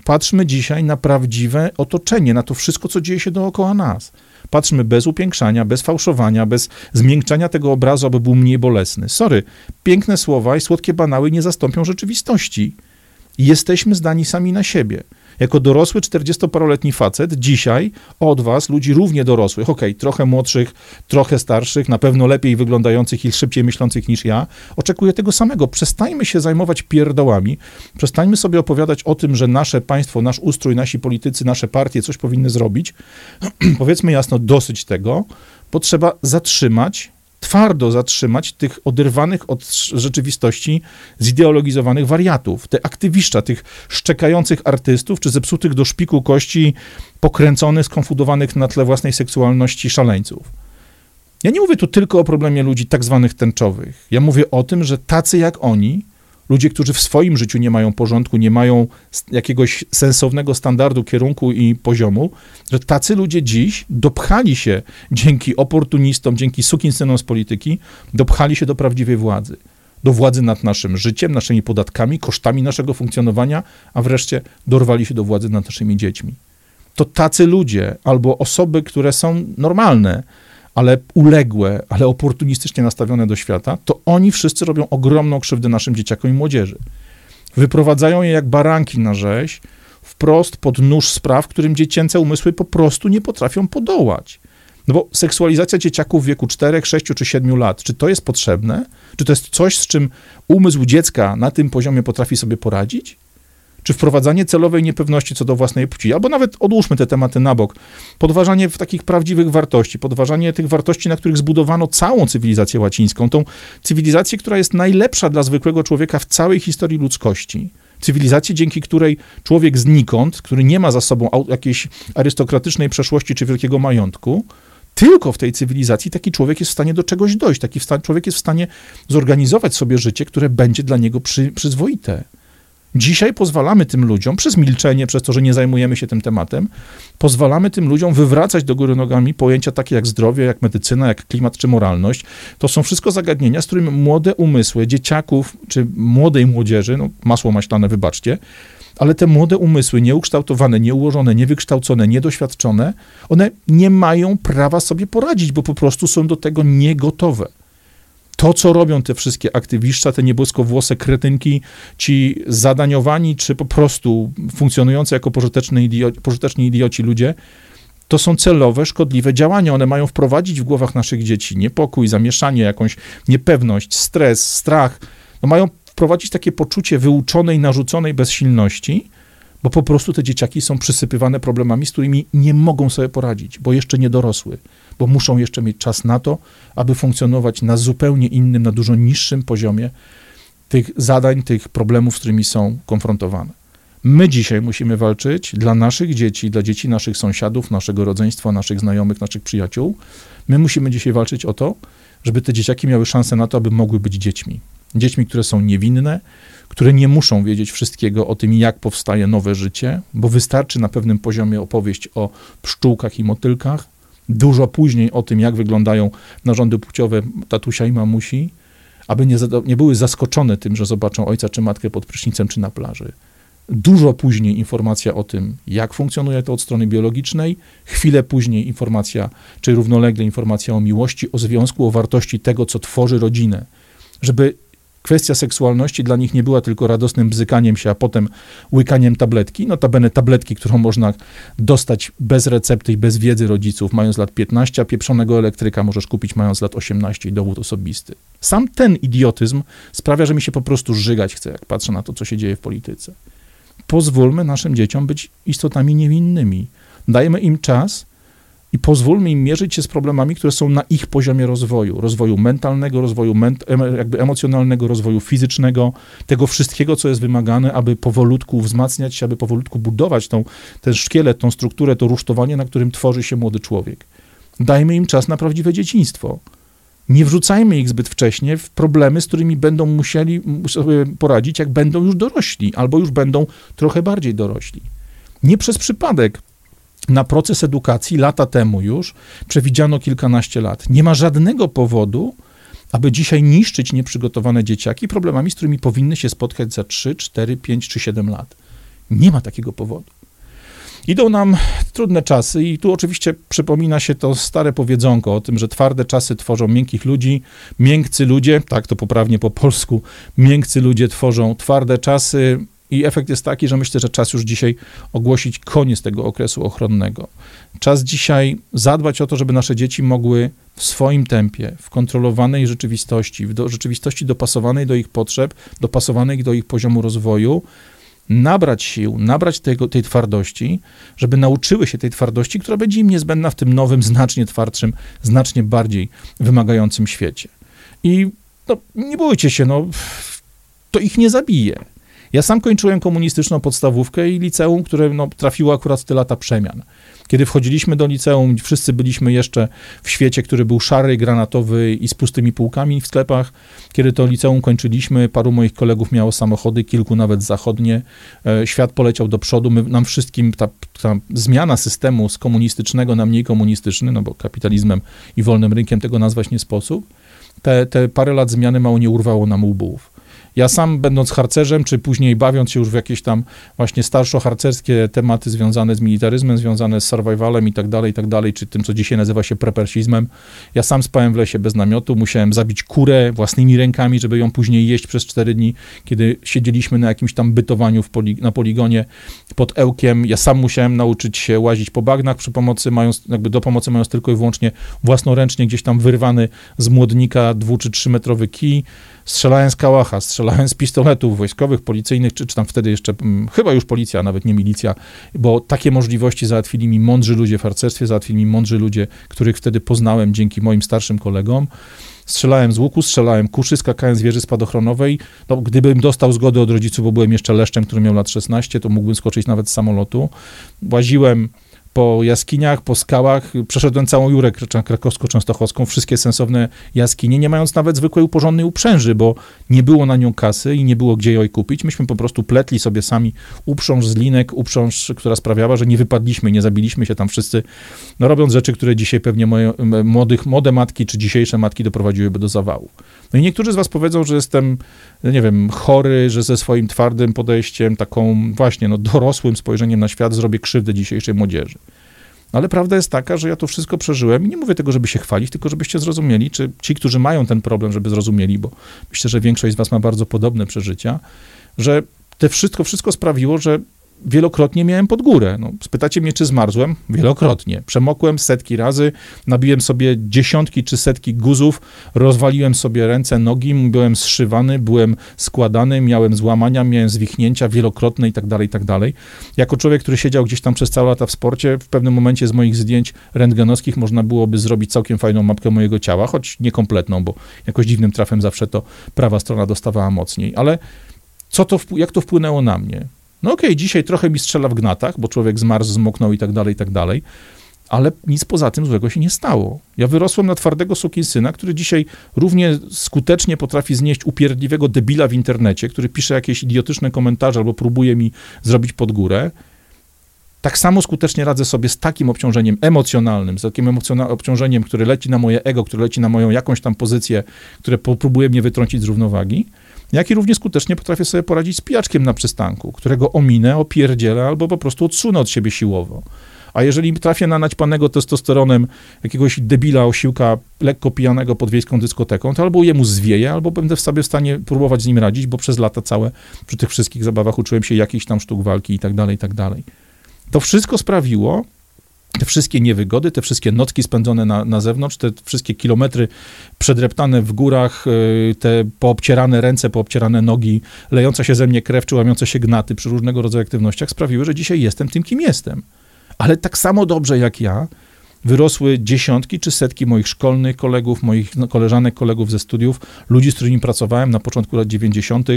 Patrzmy dzisiaj na prawdziwe otoczenie, na to wszystko, co dzieje się dookoła nas. Patrzmy bez upiększania, bez fałszowania, bez zmiękczania tego obrazu, aby był mniej bolesny. Sorry, piękne słowa i słodkie banały nie zastąpią rzeczywistości. Jesteśmy zdani sami na siebie. Jako dorosły 40-paroletni facet, dzisiaj od was, ludzi równie dorosłych, okej, okay, trochę młodszych, trochę starszych, na pewno lepiej wyglądających i szybciej myślących niż ja, oczekuję tego samego. Przestańmy się zajmować pierdołami, przestańmy sobie opowiadać o tym, że nasze państwo, nasz ustrój, nasi politycy, nasze partie coś powinny zrobić. Powiedzmy jasno, dosyć tego, bo trzeba zatrzymać twardo zatrzymać tych oderwanych od rzeczywistości zideologizowanych wariatów, te aktywiszcza, tych szczekających artystów, czy zepsutych do szpiku kości, pokręconych, skonfudowanych na tle własnej seksualności szaleńców. Ja nie mówię tu tylko o problemie ludzi tak zwanych tęczowych. Ja mówię o tym, że tacy jak oni ludzie, którzy w swoim życiu nie mają porządku, nie mają jakiegoś sensownego standardu, kierunku i poziomu, że tacy ludzie dziś dopchali się dzięki oportunistom, dzięki sukinsynom z polityki, dopchali się do prawdziwej władzy. Do władzy nad naszym życiem, naszymi podatkami, kosztami naszego funkcjonowania, a wreszcie dorwali się do władzy nad naszymi dziećmi. To tacy ludzie albo osoby, które są normalne, ale uległe, ale oportunistycznie nastawione do świata, to oni wszyscy robią ogromną krzywdę naszym dzieciakom i młodzieży. Wyprowadzają je jak baranki na rzeź, wprost pod nóż spraw, którym dziecięce umysły po prostu nie potrafią podołać. No bo seksualizacja dzieciaków w wieku 4, 6 czy 7 lat, czy to jest potrzebne? Czy to jest coś, z czym umysł dziecka na tym poziomie potrafi sobie poradzić? Czy wprowadzanie celowej niepewności co do własnej płci, albo nawet odłóżmy te tematy na bok, podważanie w takich prawdziwych wartości, podważanie tych wartości, na których zbudowano całą cywilizację łacińską, tą cywilizację, która jest najlepsza dla zwykłego człowieka w całej historii ludzkości. Cywilizację, dzięki której człowiek znikąd, który nie ma za sobą jakiejś arystokratycznej przeszłości czy wielkiego majątku, tylko w tej cywilizacji taki człowiek jest w stanie do czegoś dojść, taki człowiek jest w stanie zorganizować sobie życie, które będzie dla niego przy, przyzwoite. Dzisiaj pozwalamy tym ludziom, przez milczenie, przez to, że nie zajmujemy się tym tematem, pozwalamy tym ludziom wywracać do góry nogami pojęcia takie jak zdrowie, jak medycyna, jak klimat czy moralność. To są wszystko zagadnienia, z którymi młode umysły dzieciaków czy młodej młodzieży, no masło maślane, wybaczcie, ale te młode umysły, nieukształtowane, nieułożone, niewykształcone, niedoświadczone, one nie mają prawa sobie poradzić, bo po prostu są do tego niegotowe to, co robią te wszystkie aktywiszcza, te niebłyskowłose kretynki, ci zadaniowani, czy po prostu funkcjonujące jako pożyteczni, idioci, pożyteczni idioci ludzie, to są celowe, szkodliwe działania. One mają wprowadzić w głowach naszych dzieci niepokój, zamieszanie, jakąś niepewność, stres, strach. No mają wprowadzić takie poczucie wyuczonej, narzuconej bezsilności, bo po prostu te dzieciaki są przysypywane problemami, z którymi nie mogą sobie poradzić, bo jeszcze nie dorosły bo muszą jeszcze mieć czas na to, aby funkcjonować na zupełnie innym, na dużo niższym poziomie tych zadań, tych problemów, z którymi są konfrontowane. My dzisiaj musimy walczyć dla naszych dzieci, dla dzieci naszych sąsiadów, naszego rodzeństwa, naszych znajomych, naszych przyjaciół. My musimy dzisiaj walczyć o to, żeby te dzieciaki miały szansę na to, aby mogły być dziećmi. Dziećmi, które są niewinne, które nie muszą wiedzieć wszystkiego o tym, jak powstaje nowe życie, bo wystarczy na pewnym poziomie opowieść o pszczółkach i motylkach, dużo później o tym, jak wyglądają narządy płciowe tatusia i mamusi, aby nie, nie były zaskoczone tym, że zobaczą ojca czy matkę pod prysznicem czy na plaży. Dużo później informacja o tym, jak funkcjonuje to od strony biologicznej, chwilę później informacja, czy równolegle informacja o miłości, o związku, o wartości tego, co tworzy rodzinę. Żeby kwestia seksualności dla nich nie była tylko radosnym bzykaniem się, a potem łykaniem tabletki. Notabene tabletki, którą można dostać bez recepty i bez wiedzy rodziców, mając lat 15, a pieprzonego elektryka możesz kupić mając lat 18 i dowód osobisty. Sam ten idiotyzm sprawia, że mi się po prostu żygać chce, jak patrzę na to, co się dzieje w polityce. Pozwólmy naszym dzieciom być istotami niewinnymi. Dajmy im czas, i pozwólmy im mierzyć się z problemami, które są na ich poziomie rozwoju, rozwoju mentalnego, rozwoju ment jakby emocjonalnego, rozwoju fizycznego, tego wszystkiego, co jest wymagane, aby powolutku wzmacniać się, aby powolutku budować tą, ten szkielet, tą strukturę, to rusztowanie, na którym tworzy się młody człowiek. Dajmy im czas na prawdziwe dzieciństwo. Nie wrzucajmy ich zbyt wcześnie w problemy, z którymi będą musieli sobie poradzić, jak będą już dorośli, albo już będą trochę bardziej dorośli. Nie przez przypadek na proces edukacji lata temu już przewidziano kilkanaście lat. Nie ma żadnego powodu, aby dzisiaj niszczyć nieprzygotowane dzieciaki problemami, z którymi powinny się spotkać za 3, 4, 5 czy 7 lat. Nie ma takiego powodu. Idą nam trudne czasy i tu oczywiście przypomina się to stare powiedzonko o tym, że twarde czasy tworzą miękkich ludzi, miękcy ludzie, tak to poprawnie po polsku, miękcy ludzie tworzą twarde czasy, i efekt jest taki, że myślę, że czas już dzisiaj ogłosić koniec tego okresu ochronnego. Czas dzisiaj zadbać o to, żeby nasze dzieci mogły w swoim tempie, w kontrolowanej rzeczywistości, w do, rzeczywistości dopasowanej do ich potrzeb, dopasowanej do ich poziomu rozwoju, nabrać sił, nabrać tego, tej twardości, żeby nauczyły się tej twardości, która będzie im niezbędna w tym nowym, znacznie twardszym, znacznie bardziej wymagającym świecie. I no, nie bójcie się, no, to ich nie zabije. Ja sam kończyłem komunistyczną podstawówkę i liceum, które no, trafiło akurat w te lata przemian. Kiedy wchodziliśmy do liceum, wszyscy byliśmy jeszcze w świecie, który był szary, granatowy i z pustymi półkami w sklepach. Kiedy to liceum kończyliśmy, paru moich kolegów miało samochody, kilku nawet zachodnie. E, świat poleciał do przodu. My, nam wszystkim ta, ta zmiana systemu z komunistycznego na mniej komunistyczny, no bo kapitalizmem i wolnym rynkiem tego nazwać nie sposób, te, te parę lat zmiany mało nie urwało nam łbów. Ja sam, będąc harcerzem, czy później bawiąc się już w jakieś tam właśnie starszo-harcerskie tematy związane z militaryzmem, związane z survivalem i tak dalej, i tak dalej, czy tym, co dzisiaj nazywa się prepersizmem, ja sam spałem w lesie bez namiotu, musiałem zabić kurę własnymi rękami, żeby ją później jeść przez cztery dni, kiedy siedzieliśmy na jakimś tam bytowaniu poli na poligonie pod Ełkiem. Ja sam musiałem nauczyć się łazić po bagnach przy pomocy, mając, jakby do pomocy mając tylko i wyłącznie własnoręcznie gdzieś tam wyrwany z młodnika dwu czy trzymetrowy kij, strzelałem z kałacha, strzelałem z pistoletów wojskowych, policyjnych, czy, czy tam wtedy jeszcze, hmm, chyba już policja, nawet nie milicja, bo takie możliwości załatwili mi mądrzy ludzie w harcerstwie, załatwili mi mądrzy ludzie, których wtedy poznałem dzięki moim starszym kolegom. Strzelałem z łuku, strzelałem kuszy, skakałem z wieży spadochronowej. No, gdybym dostał zgodę od rodziców, bo byłem jeszcze leszczem, który miał lat 16, to mógłbym skoczyć nawet z samolotu. Łaziłem po jaskiniach, po skałach. Przeszedłem całą Jurę krakowsko-częstochowską, wszystkie sensowne jaskinie, nie mając nawet zwykłej uporządnej uprzęży, bo nie było na nią kasy i nie było gdzie ją kupić. Myśmy po prostu pletli sobie sami uprząż z linek, uprząż, która sprawiała, że nie wypadliśmy, nie zabiliśmy się tam wszyscy, no robiąc rzeczy, które dzisiaj pewnie moje, młodych, młode matki czy dzisiejsze matki doprowadziłyby do zawału. No i niektórzy z was powiedzą, że jestem, nie wiem, chory, że ze swoim twardym podejściem, taką właśnie no, dorosłym spojrzeniem na świat zrobię krzywdę dzisiejszej młodzieży. No ale prawda jest taka, że ja to wszystko przeżyłem i nie mówię tego, żeby się chwalić, tylko żebyście zrozumieli, czy ci, którzy mają ten problem, żeby zrozumieli, bo myślę, że większość z was ma bardzo podobne przeżycia, że to wszystko, wszystko sprawiło, że wielokrotnie miałem pod górę. No, spytacie mnie, czy zmarzłem? Wielokrotnie. Przemokłem setki razy, nabiłem sobie dziesiątki czy setki guzów, rozwaliłem sobie ręce, nogi, byłem zszywany, byłem składany, miałem złamania, miałem zwichnięcia wielokrotne i tak dalej, i tak dalej. Jako człowiek, który siedział gdzieś tam przez całe lata w sporcie, w pewnym momencie z moich zdjęć rentgenowskich można byłoby zrobić całkiem fajną mapkę mojego ciała, choć niekompletną, bo jakoś dziwnym trafem zawsze to prawa strona dostawała mocniej, ale co to, jak to wpłynęło na mnie? No okej, okay, dzisiaj trochę mi strzela w gnatach, bo człowiek zmarł, zmoknął i tak dalej, i tak dalej, ale nic poza tym złego się nie stało. Ja wyrosłem na twardego syna, który dzisiaj równie skutecznie potrafi znieść upierdliwego debila w internecie, który pisze jakieś idiotyczne komentarze albo próbuje mi zrobić pod górę. Tak samo skutecznie radzę sobie z takim obciążeniem emocjonalnym, z takim emocjonalnym obciążeniem, które leci na moje ego, które leci na moją jakąś tam pozycję, które próbuje mnie wytrącić z równowagi, jak i równie skutecznie potrafię sobie poradzić z pijaczkiem na przystanku, którego ominę, opierdzielę albo po prostu odsunę od siebie siłowo. A jeżeli trafię na naćpanego testosteronem jakiegoś debila, osiłka lekko pijanego pod wiejską dyskoteką, to albo jemu zwieję, albo będę w sobie w stanie próbować z nim radzić, bo przez lata całe przy tych wszystkich zabawach uczyłem się jakichś tam sztuk walki i tak dalej, i tak dalej. To wszystko sprawiło, te wszystkie niewygody, te wszystkie nocki spędzone na, na zewnątrz, te wszystkie kilometry przedreptane w górach, y, te poobcierane ręce, poobcierane nogi, lejąca się ze mnie krew, czy łamiące się gnaty przy różnego rodzaju aktywnościach sprawiły, że dzisiaj jestem tym, kim jestem. Ale tak samo dobrze jak ja, wyrosły dziesiątki czy setki moich szkolnych kolegów, moich no, koleżanek, kolegów ze studiów, ludzi, z którymi pracowałem na początku lat 90.,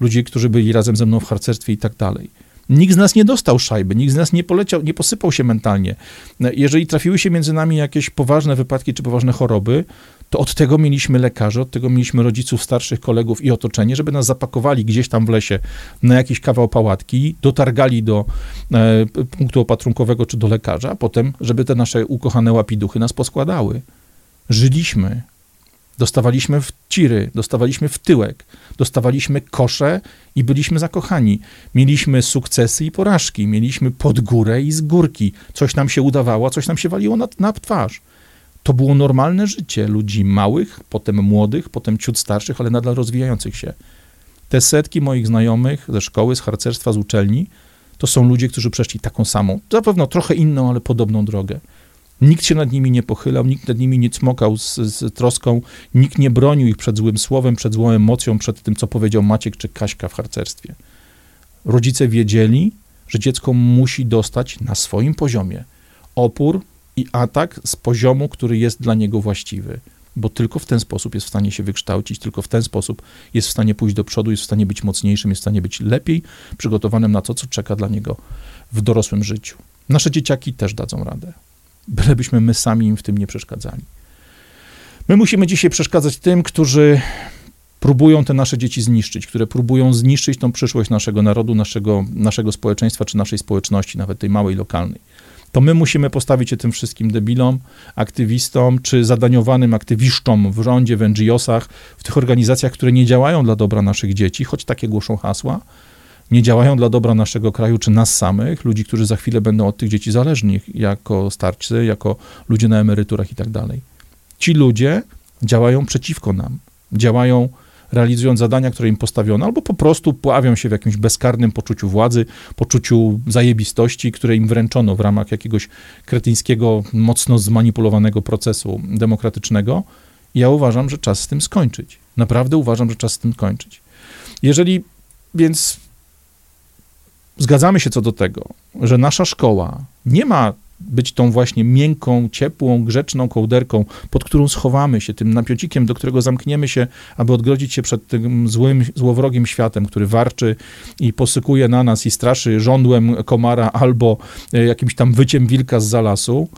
ludzi, którzy byli razem ze mną w harcerstwie i tak dalej. Nikt z nas nie dostał szajby, nikt z nas nie poleciał, nie posypał się mentalnie. Jeżeli trafiły się między nami jakieś poważne wypadki czy poważne choroby, to od tego mieliśmy lekarzy, od tego mieliśmy rodziców, starszych kolegów i otoczenie, żeby nas zapakowali gdzieś tam w lesie na jakiś kawał pałatki, dotargali do e, punktu opatrunkowego czy do lekarza, a potem, żeby te nasze ukochane łapiduchy nas poskładały. Żyliśmy, Dostawaliśmy w ciry, dostawaliśmy w tyłek, dostawaliśmy kosze i byliśmy zakochani. Mieliśmy sukcesy i porażki, mieliśmy pod górę i z górki. Coś nam się udawało, coś nam się waliło na, na twarz. To było normalne życie ludzi małych, potem młodych, potem ciut starszych, ale nadal rozwijających się. Te setki moich znajomych ze szkoły, z harcerstwa, z uczelni, to są ludzie, którzy przeszli taką samą, zapewne trochę inną, ale podobną drogę. Nikt się nad nimi nie pochylał, nikt nad nimi nie cmokał z, z, troską, nikt nie bronił ich przed złym słowem, przed złą emocją, przed tym, co powiedział Maciek czy Kaśka w harcerstwie. Rodzice wiedzieli, że dziecko musi dostać na swoim poziomie opór i atak z poziomu, który jest dla niego właściwy, bo tylko w ten sposób jest w stanie się wykształcić, tylko w ten sposób jest w stanie pójść do przodu, jest w stanie być mocniejszym, jest w stanie być lepiej przygotowanym na to, co czeka dla niego w dorosłym życiu. Nasze dzieciaki też dadzą radę bylebyśmy my sami im w tym nie przeszkadzali. My musimy dzisiaj przeszkadzać tym, którzy próbują te nasze dzieci zniszczyć, które próbują zniszczyć tą przyszłość naszego narodu, naszego, naszego społeczeństwa czy naszej społeczności, nawet tej małej, lokalnej. To my musimy postawić się tym wszystkim debilom, aktywistom czy zadaniowanym aktywisztom w rządzie, w NGO-sach, w tych organizacjach, które nie działają dla dobra naszych dzieci, choć takie głoszą hasła, nie działają dla dobra naszego kraju czy nas samych, ludzi, którzy za chwilę będą od tych dzieci zależni, jako starcy, jako ludzie na emeryturach i tak dalej. Ci ludzie działają przeciwko nam, działają realizując zadania, które im postawiono, albo po prostu pławią się w jakimś bezkarnym poczuciu władzy, poczuciu zajebistości, które im wręczono w ramach jakiegoś kretyńskiego, mocno zmanipulowanego procesu demokratycznego. Ja uważam, że czas z tym skończyć. Naprawdę uważam, że czas z tym kończyć. Jeżeli więc zgadzamy się co do tego, że nasza szkoła nie ma być tą właśnie miękką, ciepłą, grzeczną kołderką, pod którą schowamy się, tym napiocikiem, do którego zamkniemy się, aby odgrodzić się przed tym złym, złowrogim światem, który warczy i posykuje na nas i straszy żądłem komara albo e, jakimś tam wyciem wilka z zalasu,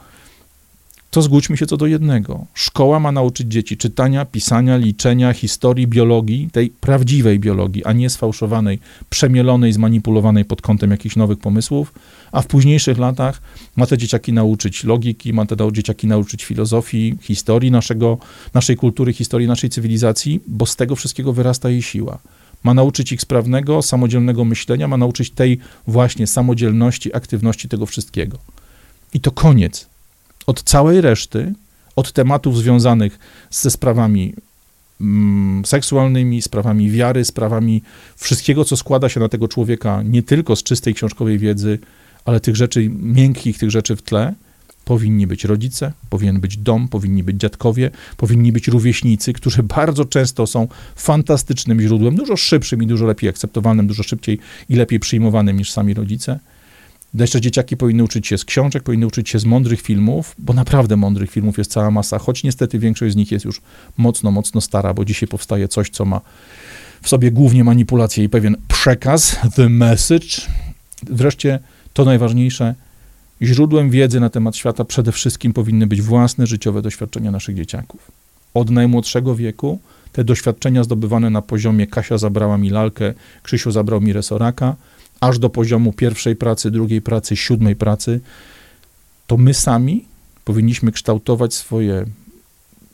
to zgódźmy się co do jednego. Szkoła ma nauczyć dzieci czytania, pisania, liczenia, historii, biologii, tej prawdziwej biologii, a nie sfałszowanej, przemielonej, zmanipulowanej pod kątem jakichś nowych pomysłów, a w późniejszych latach ma te dzieciaki nauczyć logiki, ma te dzieciaki nauczyć filozofii, historii naszego, naszej kultury, historii naszej cywilizacji, bo z tego wszystkiego wyrasta jej siła. Ma nauczyć ich sprawnego, samodzielnego myślenia, ma nauczyć tej właśnie samodzielności, aktywności tego wszystkiego. I to koniec od całej reszty, od tematów związanych ze sprawami mm, seksualnymi, sprawami wiary, sprawami wszystkiego, co składa się na tego człowieka, nie tylko z czystej książkowej wiedzy, ale tych rzeczy miękkich, tych rzeczy w tle, powinni być rodzice, powinien być dom, powinni być dziadkowie, powinni być rówieśnicy, którzy bardzo często są fantastycznym źródłem, dużo szybszym i dużo lepiej akceptowalnym, dużo szybciej i lepiej przyjmowanym niż sami rodzice. Jeszcze dzieciaki powinny uczyć się z książek, powinny uczyć się z mądrych filmów, bo naprawdę mądrych filmów jest cała masa, choć niestety większość z nich jest już mocno, mocno stara, bo dzisiaj powstaje coś, co ma w sobie głównie manipulację i pewien przekaz, the message. Wreszcie to najważniejsze, źródłem wiedzy na temat świata przede wszystkim powinny być własne życiowe doświadczenia naszych dzieciaków. Od najmłodszego wieku te doświadczenia zdobywane na poziomie Kasia zabrała mi lalkę, Krzysiu zabrał mi resoraka, aż do poziomu pierwszej pracy, drugiej pracy, siódmej pracy, to my sami powinniśmy kształtować swoje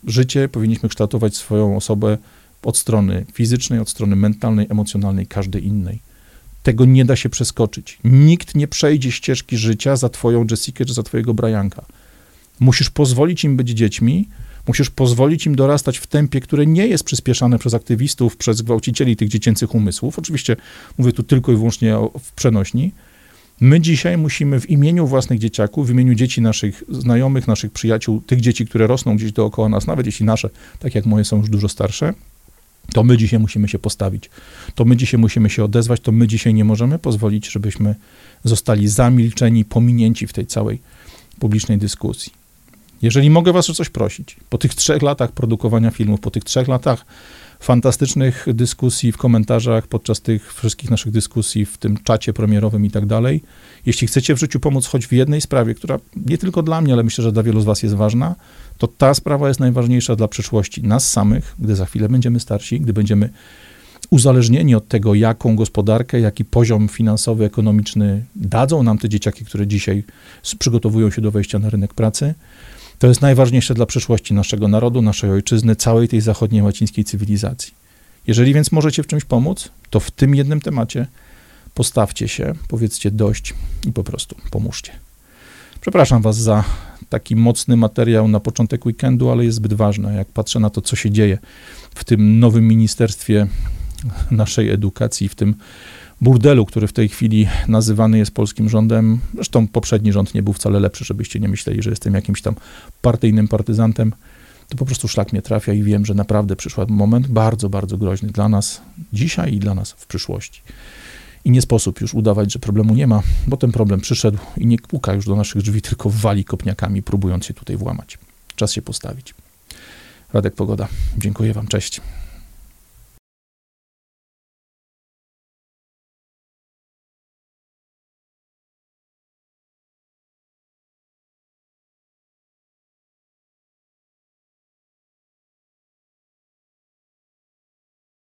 życie, powinniśmy kształtować swoją osobę od strony fizycznej, od strony mentalnej, emocjonalnej, każdej innej. Tego nie da się przeskoczyć. Nikt nie przejdzie ścieżki życia za twoją Jessica czy za twojego Brianka. Musisz pozwolić im być dziećmi, musisz pozwolić im dorastać w tempie, które nie jest przyspieszane przez aktywistów, przez gwałcicieli tych dziecięcych umysłów. Oczywiście mówię tu tylko i wyłącznie o, w przenośni. My dzisiaj musimy w imieniu własnych dzieciaków, w imieniu dzieci naszych znajomych, naszych przyjaciół, tych dzieci, które rosną gdzieś dookoła nas, nawet jeśli nasze, tak jak moje są już dużo starsze, to my dzisiaj musimy się postawić. To my dzisiaj musimy się odezwać, to my dzisiaj nie możemy pozwolić, żebyśmy zostali zamilczeni, pominięci w tej całej publicznej dyskusji. Jeżeli mogę was o coś prosić, po tych trzech latach produkowania filmów, po tych trzech latach fantastycznych dyskusji w komentarzach, podczas tych wszystkich naszych dyskusji w tym czacie premierowym i tak dalej, jeśli chcecie w życiu pomóc choć w jednej sprawie, która nie tylko dla mnie, ale myślę, że dla wielu z was jest ważna, to ta sprawa jest najważniejsza dla przyszłości nas samych, gdy za chwilę będziemy starsi, gdy będziemy uzależnieni od tego, jaką gospodarkę, jaki poziom finansowy, ekonomiczny dadzą nam te dzieciaki, które dzisiaj przygotowują się do wejścia na rynek pracy. To jest najważniejsze dla przyszłości naszego narodu, naszej ojczyzny, całej tej zachodniej łacińskiej cywilizacji. Jeżeli więc możecie w czymś pomóc, to w tym jednym temacie postawcie się, powiedzcie dość i po prostu pomóżcie. Przepraszam Was za taki mocny materiał na początek weekendu, ale jest zbyt ważny. Jak patrzę na to, co się dzieje w tym nowym ministerstwie naszej edukacji, w tym burdelu, który w tej chwili nazywany jest polskim rządem. Zresztą poprzedni rząd nie był wcale lepszy, żebyście nie myśleli, że jestem jakimś tam partyjnym partyzantem. To po prostu szlak mnie trafia i wiem, że naprawdę przyszła moment bardzo, bardzo groźny dla nas dzisiaj i dla nas w przyszłości. I nie sposób już udawać, że problemu nie ma, bo ten problem przyszedł i nie puka już do naszych drzwi, tylko wali kopniakami, próbując się tutaj włamać. Czas się postawić. Radek Pogoda. Dziękuję Wam. Cześć.